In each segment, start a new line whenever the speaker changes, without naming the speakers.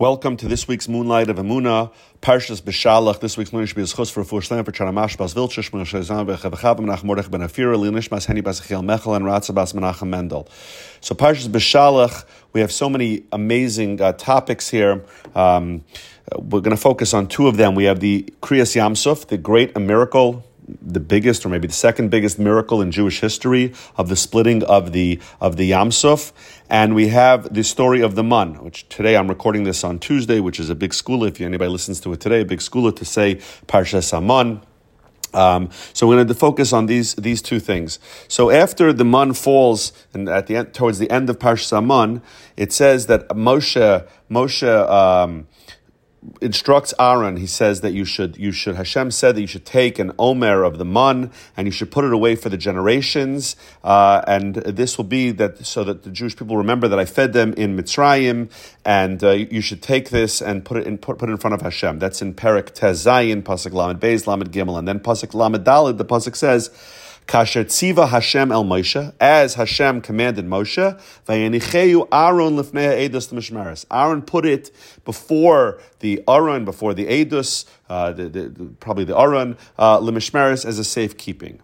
Welcome to this week's Moonlight of Emuna, Parshas Beshalach. This week's Moonlight should be a schus for full slam for Chanamash Bas Vilchish, Moshe Zan Bechavachavim Nach Mordech Ben Afira, Linish Bas Henny Bas Achiel Mechel, and Ratza Bas Menachem Mendel. So Parshas Beshalach, we have so many amazing uh, topics here. Um, we're going to focus on two of them. We have the Kriyas Yamsuf, the great miracle the biggest or maybe the second biggest miracle in Jewish history of the splitting of the of the Yamsuf. And we have the story of the Man, which today I'm recording this on Tuesday, which is a big school. If anybody listens to it today, a big school to say Parshas Aman. Um, so we're going to focus on these these two things. So after the man falls, and at the end, towards the end of Parshas Aman, it says that Moshe Moshe um, instructs Aaron. He says that you should, you should, Hashem said that you should take an omer of the mun and you should put it away for the generations. Uh, and this will be that so that the Jewish people remember that I fed them in Mitzrayim and uh, you should take this and put it in, put, put it in front of Hashem. That's in Perik Tezayin, Pasuk Lamed Beis, Lamed Gimel. And then Pasuk Lamed Dalid, the Pasuk says, Kasher tziva Hashem el Moshe, as Hashem commanded Moshe, vayenicheyu Aaron lifnei edus mishmeres. Aaron put it before the Aaron, before the edus, uh, the, the, probably the Aaron, uh, lemishmeres as a safekeeping.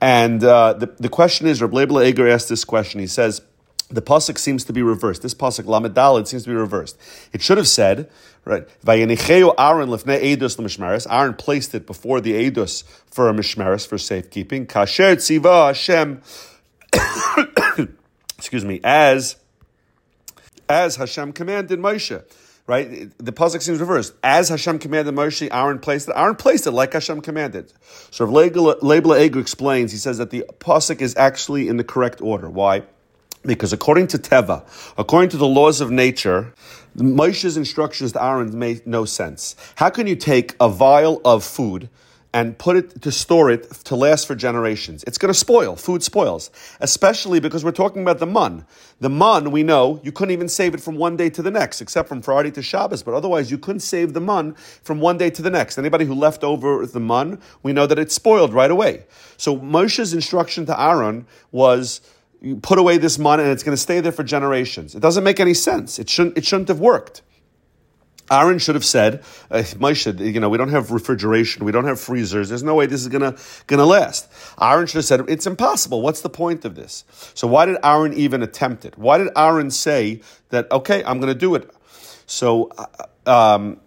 And uh, the, the question is, Leibele Eger asked this question. He says, the pasuk seems to be reversed. This pasuk Lamed seems to be reversed. It should have said, right, Vayenicheu Aaron lefne edus l'mishmeres. Aaron placed it before the edus for a mishmeres for safekeeping. Kasher tziva Hashem. excuse me, as as Hashem commanded Moshe. Right, the pasuk seems reversed. As Hashem commanded Moshe, Aaron placed it. Aaron placed it like Hashem commanded. So Leibele Eger explains. He says that the pasuk is actually in the correct order. Why? Because according to Teva, according to the laws of nature, Moshe's instructions to Aaron make no sense. How can you take a vial of food and put it to store it to last for generations? It's going to spoil. Food spoils, especially because we're talking about the mun. The mun, we know, you couldn't even save it from one day to the next, except from Friday to Shabbos. But otherwise, you couldn't save the mun from one day to the next. Anybody who left over the mun, we know that it spoiled right away. So Moshe's instruction to Aaron was you put away this money and it's going to stay there for generations. It doesn't make any sense. It shouldn't, it shouldn't have worked. Aaron should have said, uh, Moshe, you know, we don't have refrigeration, we don't have freezers, there's no way this is gonna, gonna last. Aaron should have said, it's impossible. What's the point of this? So why did Aaron even attempt it? Why did Aaron say that, okay, I'm gonna do it? So, uh, um,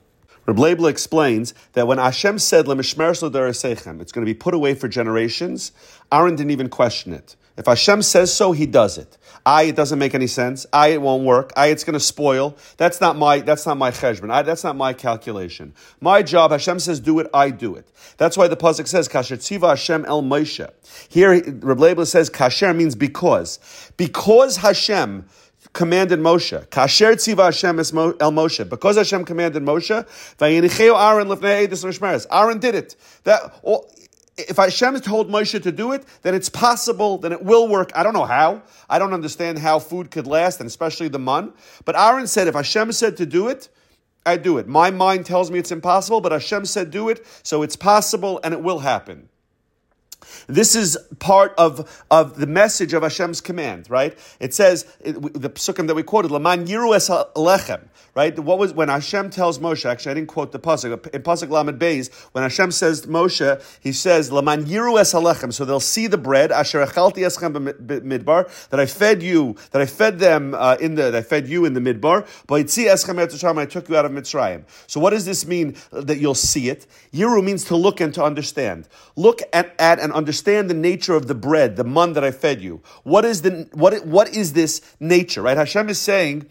Reb explains that when Hashem said, it's going to be put away for generations, Aaron didn't even question it. If Hashem says so, He does it. I, it doesn't make any sense. I, it won't work. I, it's going to spoil. That's not my. That's not my cheshbon. I, that's not my calculation. My job. Hashem says do it. I do it. That's why the pasuk says kasher tziva Hashem el Moshe. Here, Reb says kasher means because. Because Hashem commanded Moshe. Kasher tziva Hashem el Moshe. Because Hashem commanded Moshe, Aaron Aaron did it. That all, if Hashem told Moshe to do it, then it's possible, then it will work. I don't know how. I don't understand how food could last, and especially the mun. But Aaron said, if Hashem said to do it, I do it. My mind tells me it's impossible, but Hashem said do it, so it's possible and it will happen. This is part of, of the message of Hashem's command, right? It says, the psukim that we quoted, Laman Yiru es lechem, right? What was, when Hashem tells Moshe, actually I didn't quote the pasuk, in pasuk Lamed Beis, when Hashem says Moshe, he says, Laman Yiru es lechem, so they'll see the bread, Asher echalti eschem midbar, that I fed you, that I fed them uh, in the, that I fed you in the midbar, but eschem I took you out of Mitzrayim. So what does this mean that you'll see it? Yiru means to look and to understand. Look at, at and understand the nature of the bread, the mun that I fed you. What is the what what is this nature? Right? Hashem is saying,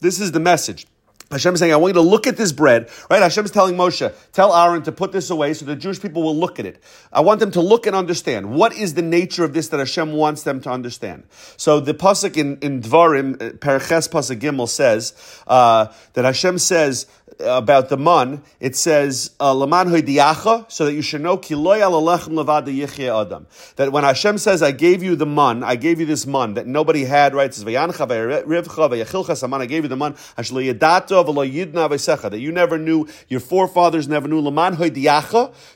this is the message. Hashem is saying, I want you to look at this bread, right? Hashem is telling Moshe, tell Aaron to put this away so the Jewish people will look at it. I want them to look and understand. What is the nature of this that Hashem wants them to understand? So the Pasuk in, in Dvarim, uh, Perches Pasuk Gimel says, uh, that Hashem says, about the man, it says uh, laman diacha, so that you should know adam. That when Hashem says, "I gave you the man, I gave you this man that nobody had," right? It says I gave you the man that you never knew, your forefathers never knew laman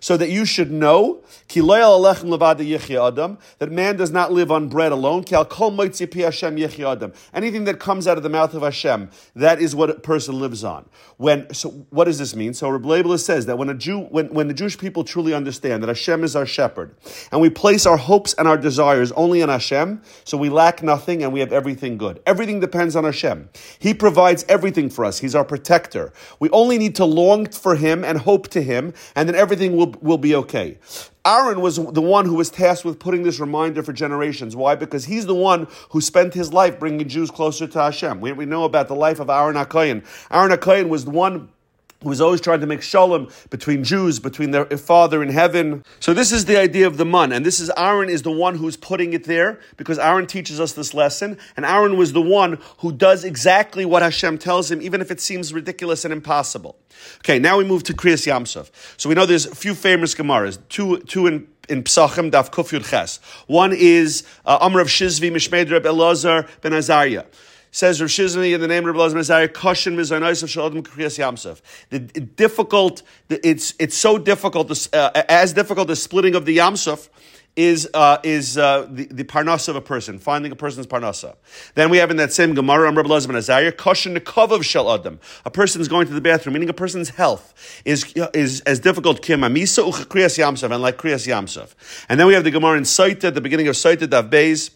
so that you should know adam that man does not live on bread alone. Anything that comes out of the mouth of Hashem, that is what a person lives on. When so, what does this mean? So Rabbi says that when a Jew, when, when the Jewish people truly understand that Hashem is our shepherd, and we place our hopes and our desires only on Hashem, so we lack nothing and we have everything good. Everything depends on Hashem. He provides everything for us. He's our protector. We only need to long for Him and hope to Him, and then everything will, will be okay. Aaron was the one who was tasked with putting this reminder for generations. Why? Because he's the one who spent his life bringing Jews closer to Hashem. We, we know about the life of Aaron HaKoyin. Aaron HaKoyin was the one who was always trying to make shalom between Jews, between their father in heaven. So this is the idea of the man, and this is Aaron is the one who's putting it there because Aaron teaches us this lesson, and Aaron was the one who does exactly what Hashem tells him, even if it seems ridiculous and impossible. Okay, now we move to Kriyas Yamsov. So we know there's a few famous Gemaras, two, two in in Psachim Daf Kuf Ches. One is uh, Amr of Shizvi Mishmed Reb Elazar ben Azariah. Says Rav in the name of Rabbi Messiah, Koshin. The difficult, it's it's so difficult, uh, as difficult as splitting of the Yamsov is uh, is uh, the, the parnasa of a person, finding a person's parnasa. Then we have in that same Gemara, Rabbi Elazar ben Azariah, Koshin of Shel Adam. A person is going to the bathroom, meaning a person's health is is as difficult Kim Amisa Kriyas Yamsov and like Kriyas Yamsov. And then we have the Gemara in Saita, the beginning of Saita Dav Beis.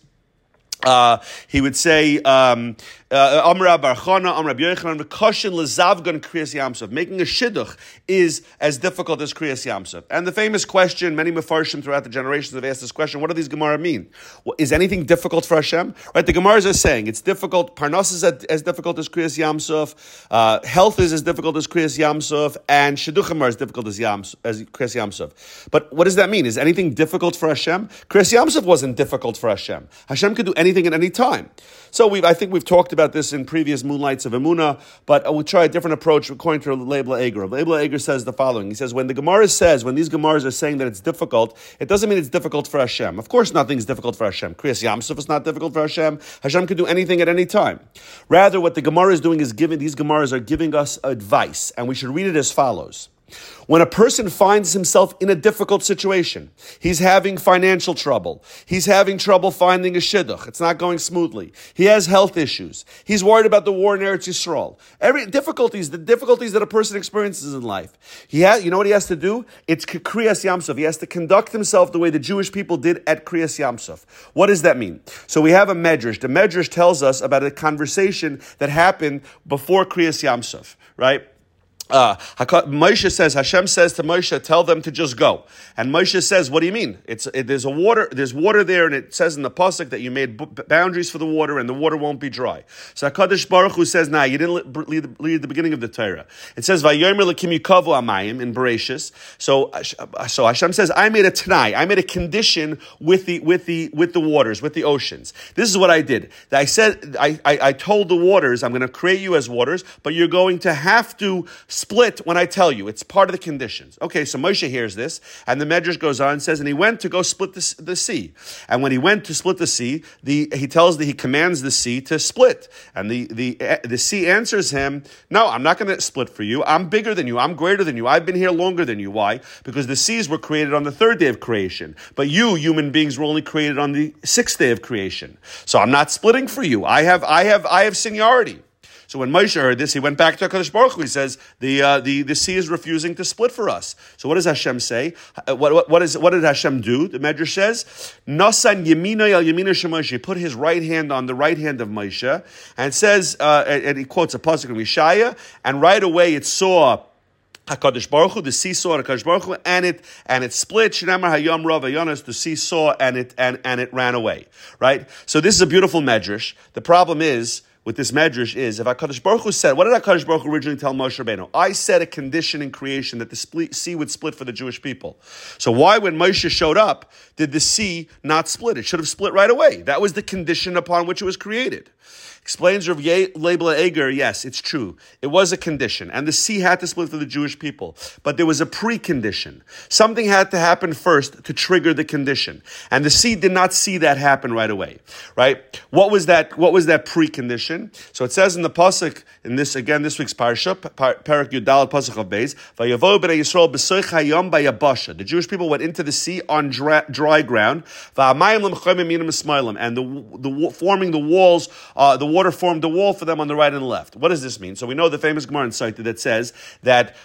Uh, he would say, um, Amra Barchana, Amra Yochanan, Kashin Lazavgan Kriyas Yamsov. Making a shidduch is as difficult as Kriyas Yamsov. And the famous question, many Mefarshim throughout the generations have asked this question, what do these Gemara mean? Is anything difficult for Hashem? Right, the Gemaras are saying it's difficult, Parnas is as difficult as Kriyas Yamsov, uh, health is as difficult as Kriyas Yamsov, and Shidduchim are as difficult as, Yams, as Kriyas Yamsov. But what does that mean? Is anything difficult for Hashem? Kriyas Yamsov wasn't difficult for Hashem. Hashem could do anything at any time. So we I think we've talked about this in previous Moonlights of Emuna, but we'll try a different approach according to Leibele Eger. Leibele Eger says the following. He says, when the Gemara says, when these Gemaras are saying that it's difficult, it doesn't mean it's difficult for Hashem. Of course, nothing's difficult for Hashem. Kriyas Yamsuf is not difficult for Hashem. Hashem can do anything at any time. Rather, what the Gemara is doing is giving, these Gemaras are giving us advice, and we should read it as follows. When a person finds himself in a difficult situation, he's having financial trouble, he's having trouble finding a shidduch, it's not going smoothly, he has health issues, he's worried about the war in Eretz Yisrael. Every difficulties, the difficulties that a person experiences in life. He has, you know what he has to do? It's Kriyas Yamsov. He has to conduct himself the way the Jewish people did at Kriyas Yamsov. What does that mean? So we have a medrash. The medrash tells us about a conversation that happened before Kriyas Yamsov, right? Uh, Moshe says, Hashem says to Moshe, tell them to just go. And Moshe says, what do you mean? It's, it, there's a water, there's water there, and it says in the Pasuk that you made b- boundaries for the water, and the water won't be dry. So HaKadosh Baruch Hu says, nah, you didn't lead, the beginning of the Torah. It says, Vayomer lekim yukavu amayim in Bereshis. So, so Hashem says, I made a tanai, I made a condition with the, with the, with the waters, with the oceans. This is what I did. I said, I, I, I told the waters, I'm going to create you as waters, but you're going to have to split when I tell you. It's part of the conditions. Okay, so Moshe hears this, and the Medrash goes on and says, and he went to go split the, the sea. And when he went to split the sea, the, he tells that he commands the sea to split. And the, the, eh, the sea answers him, no, I'm not going to split for you. I'm bigger than you. I'm greater than you. I've been here longer than you. Why? Because the seas were created on the third day of creation. But you, human beings, were only created on the sixth day of creation. So I'm not splitting for you. I have, I have, I have seniority. So when Moshe heard this, he went back to HaKadosh Baruch Hu. He says, the, uh, the, the sea is refusing to split for us. So what does Hashem say? Uh, what, what, what, is, what did Hashem do? The Medrash says, Nasan Yemina El Yemina Shemoshe. He put his right hand on the right hand of Moshe. And says, uh, and he quotes a pasuk in Mishaya, and right away it saw Hakadosh Baruch Hu, the sea saw Hakadosh Baruch Hu, and it and it split. Shnamar Hayom Rav Ayonas, the sea saw and it and and it ran away. Right. So this is a beautiful medrash. The problem is with this medrash is if Hakadosh Baruch Hu said, what did Hakadosh Baruch Hu originally tell Moshe Rabbeinu? I said a condition in creation that the split, sea would split for the Jewish people. So why, when Moshe showed up, did the sea not split? It should have split right away. That was the condition upon which it was created. Explains Rav Leibele Eger, yes, it's true. It was a condition, and the sea had to split for the Jewish people. But there was a precondition. Something had to happen first to trigger the condition. And the sea did not see that happen right away. Right? What was that, what was that precondition? So it says in the Pasuk, in this, again, this week's Parsha, Parak Yudal Pasuk of Beis, Vayavo b'nei Yisrael b'soich hayom bayabasha. The Jewish people went into the sea on dry, dry ground, and the, the, forming the walls, uh, the water formed the wall for them on the right and left. What does this mean? So we know the famous Gemara in Saita that says that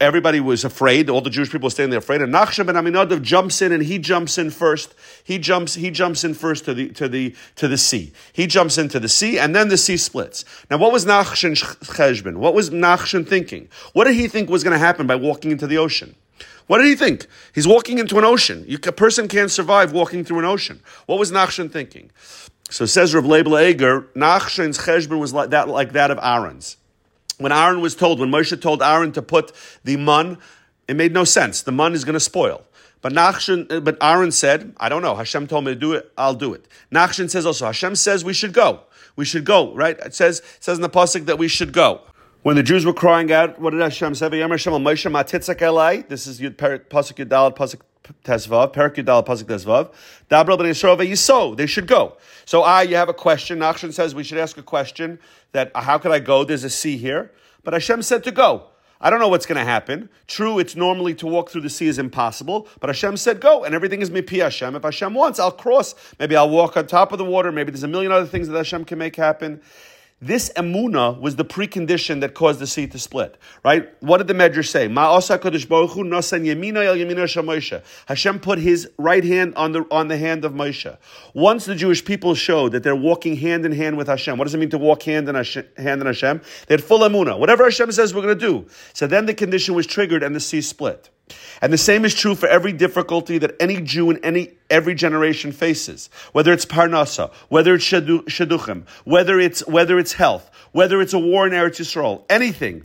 everybody was afraid, all the Jewish people were standing there afraid, and Nachshon ben Aminadav jumps in and he jumps in first. He jumps, he jumps in first to the, to the, to the sea. He jumps into the sea, and then the sea splits. Now, what was Nachshon Cheshbon? What was Nachshon thinking? What did he think was going to happen by walking into the ocean? What did he think? He's walking into an ocean. You, a person can't survive walking through an ocean. What was Nachshon thinking? So says Rav Leibele Eger, Nachshon's cheshbon was like that, like that of Aaron's. When Aaron was told, when Moshe told Aaron to put the mun, it made no sense. The mun is going to spoil. But Nachshon, but Aaron said, I don't know. Hashem told me to do it. I'll do it. Nachshon says also, Hashem says we should go. We should go, right? It says, it says in the pasuk that we should go. When the Jews were crying out, what did Hashem say? This is Pasuk Pasuk Tesvav, Perak Yudal, Pasuk Tesvav. Dabra ben Yisrael Yiso. They should go. So I, you have a question. Nachshon says we should ask a question that uh, how could I go? There's a sea here. But Hashem said to go. I don't know what's going to happen. True, it's normally to walk through the sea is impossible, but Hashem said go, and everything is mipi Hashem. If Hashem wants, I'll cross. Maybe I'll walk on top of the water. Maybe there's a million other things that Hashem can make happen. This emuna was the precondition that caused the sea to split, right? What did the Medrash say? Hashem put His right hand on the on the hand of Moshe. Once the Jewish people showed that they're walking hand in hand with Hashem, what does it mean to walk hand in Hashem? Hand in Hashem? They had full emuna. Whatever Hashem says, we're going to do. So then the condition was triggered, and the sea split. And the same is true for every difficulty that any Jew in any every generation faces, whether it's parnasa, whether it's shaduchim, whether it's whether it's health, whether it's a war in Eretz Yisrael, anything,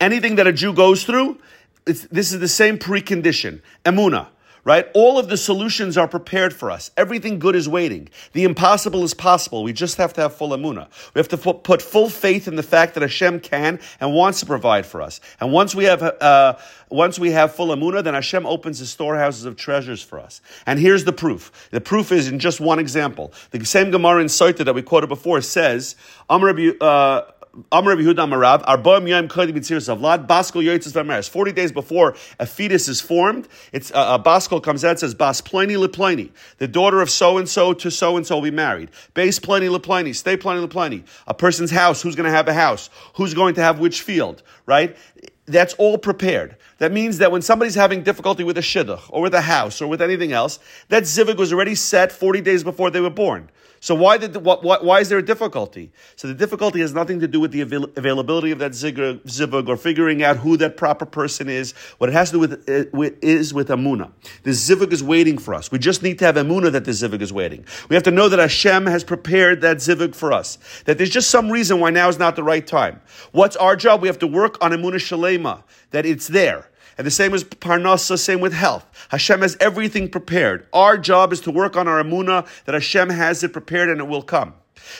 anything that a Jew goes through, this is the same precondition, emuna right? All of the solutions are prepared for us. Everything good is waiting. The impossible is possible. We just have to have full amuna. We have to put full faith in the fact that Hashem can and wants to provide for us. And once we have, uh, once we have full amuna, then Hashem opens the storehouses of treasures for us. And here's the proof. The proof is in just one example. The same Gemara in Soita that we quoted before says, Amr uh, Amr Yehuda Marav, Arbaim Yom Kodim Yitzir Zavlad, Baskel Vameres. Forty days before a fetus is formed, it's uh, a Baskel comes out and says, Bas Pliny Lepliny, the daughter of so and so to so and so will be married. Base Pliny Lepliny, stay Pliny Lepliny. A person's house, who's going to have a house? Who's going to have which field? Right? That's all prepared. That means that when somebody's having difficulty with a shidduch or with a house or with anything else, that zivug was already set 40 days before they were born. So why did what, what, why is there a difficulty? So the difficulty has nothing to do with the avail- availability of that zivug or figuring out who that proper person is. What it has to do with, uh, with is with amuna. The zivug is waiting for us. We just need to have amuna that the zivug is waiting. We have to know that Hashem has prepared that zivug for us. That there's just some reason why now is not the right time. What's our job? We have to work on amuna shalema. That it's there. And the same as Parnasa, same with health. Hashem has everything prepared. Our job is to work on our amuna that Hashem has it prepared and it will come.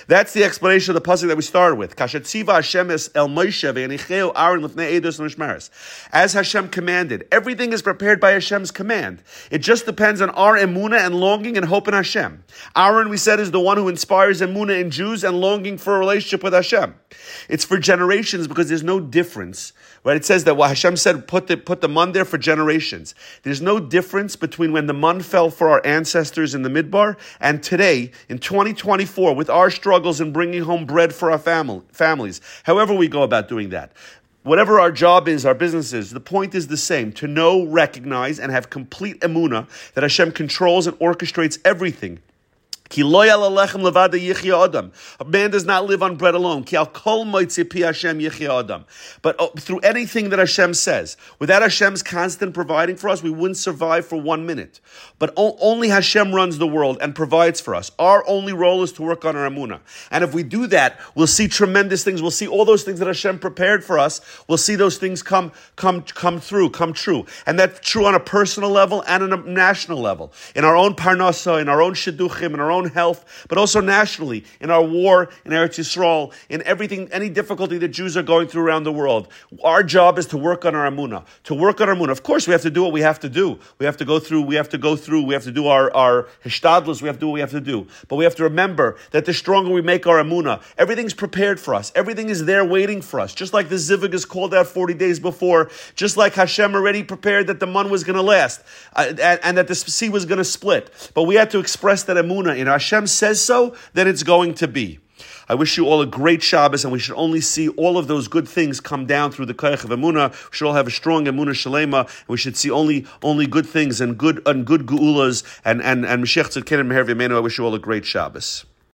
That's the explanation of the puzzle that we started with. El As Hashem commanded, everything is prepared by Hashem's command. It just depends on our emuna and longing and hope in Hashem. Aaron, we said, is the one who inspires emuna in Jews and longing for a relationship with Hashem. It's for generations because there's no difference. Right? It says that what Hashem said, put the, put the mun there for generations. There's no difference between when the mun fell for our ancestors in the midbar and today, in 2024, with our struggles in bringing home bread for our family, families. However we go about doing that. Whatever our job is, our business is, the point is the same to know, recognize, and have complete emuna that Hashem controls and orchestrates everything a man does not live on bread alone. But oh, through anything that Hashem says, without Hashem's constant providing for us, we wouldn't survive for one minute. But only Hashem runs the world and provides for us. Our only role is to work on our amuna. And if we do that, we'll see tremendous things. We'll see all those things that Hashem prepared for us. We'll see those things come, come, come through, come true. And that's true on a personal level and on a national level. In our own parnasa, in our own shidduchim, in our own own health, but also nationally, in our war in Eretz Yisrael, in everything, any difficulty that Jews are going through around the world. Our job is to work on our amuna, to work on our amuna. Of course, we have to do what we have to do. We have to go through, we have to go through, we have to do our, our hishtadlus, we have to do what we have to do. But we have to remember that the stronger we make our amuna, everything's prepared for us. Everything is there waiting for us. Just like the zivug is called out 40 days before, just like Hashem already prepared that the man was going to last, uh, and, and, that the sea was going to split. But we had to express that amuna. And Hashem says so, then it's going to be. I wish you all a great Shabbos, and we should only see all of those good things come down through the Koyach of Emunah. We should all have a strong Emunah Shalema, and we should see only only good things and good and good Geulas and and and Mashiach Tzidkin and Meher I wish you all a great Shabbos.